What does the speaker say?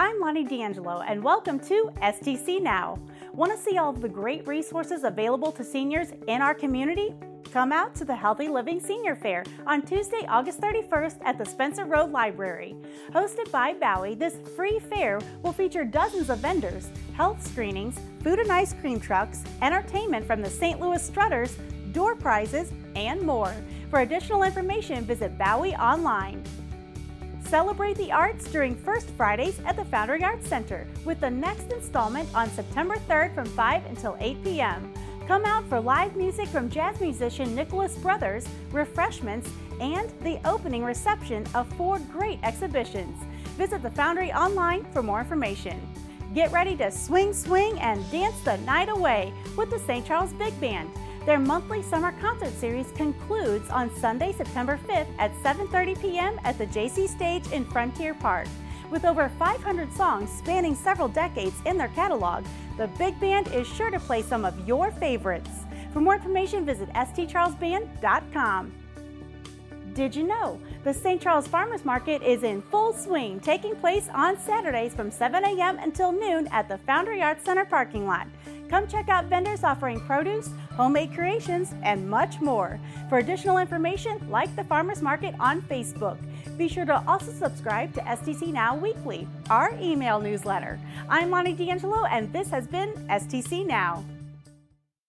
I'm Lonnie D'Angelo, and welcome to STC Now. Want to see all of the great resources available to seniors in our community? Come out to the Healthy Living Senior Fair on Tuesday, August 31st at the Spencer Road Library. Hosted by Bowie, this free fair will feature dozens of vendors, health screenings, food and ice cream trucks, entertainment from the St. Louis Strutters, door prizes, and more. For additional information, visit Bowie online. Celebrate the arts during First Fridays at the Foundry Arts Center with the next installment on September 3rd from 5 until 8 p.m. Come out for live music from jazz musician Nicholas Brothers, refreshments, and the opening reception of four great exhibitions. Visit the Foundry online for more information. Get ready to swing, swing, and dance the night away with the St. Charles Big Band. Their monthly summer concert series concludes on Sunday, September 5th at 7:30 p.m. at the JC Stage in Frontier Park. With over 500 songs spanning several decades in their catalog, the big band is sure to play some of your favorites. For more information, visit stcharlesband.com. Did you know the St. Charles Farmers Market is in full swing, taking place on Saturdays from 7 a.m. until noon at the Foundry Arts Center parking lot. Come check out vendors offering produce, homemade creations, and much more. For additional information, like the Farmers Market on Facebook. Be sure to also subscribe to STC Now Weekly, our email newsletter. I'm Lonnie D'Angelo, and this has been STC Now.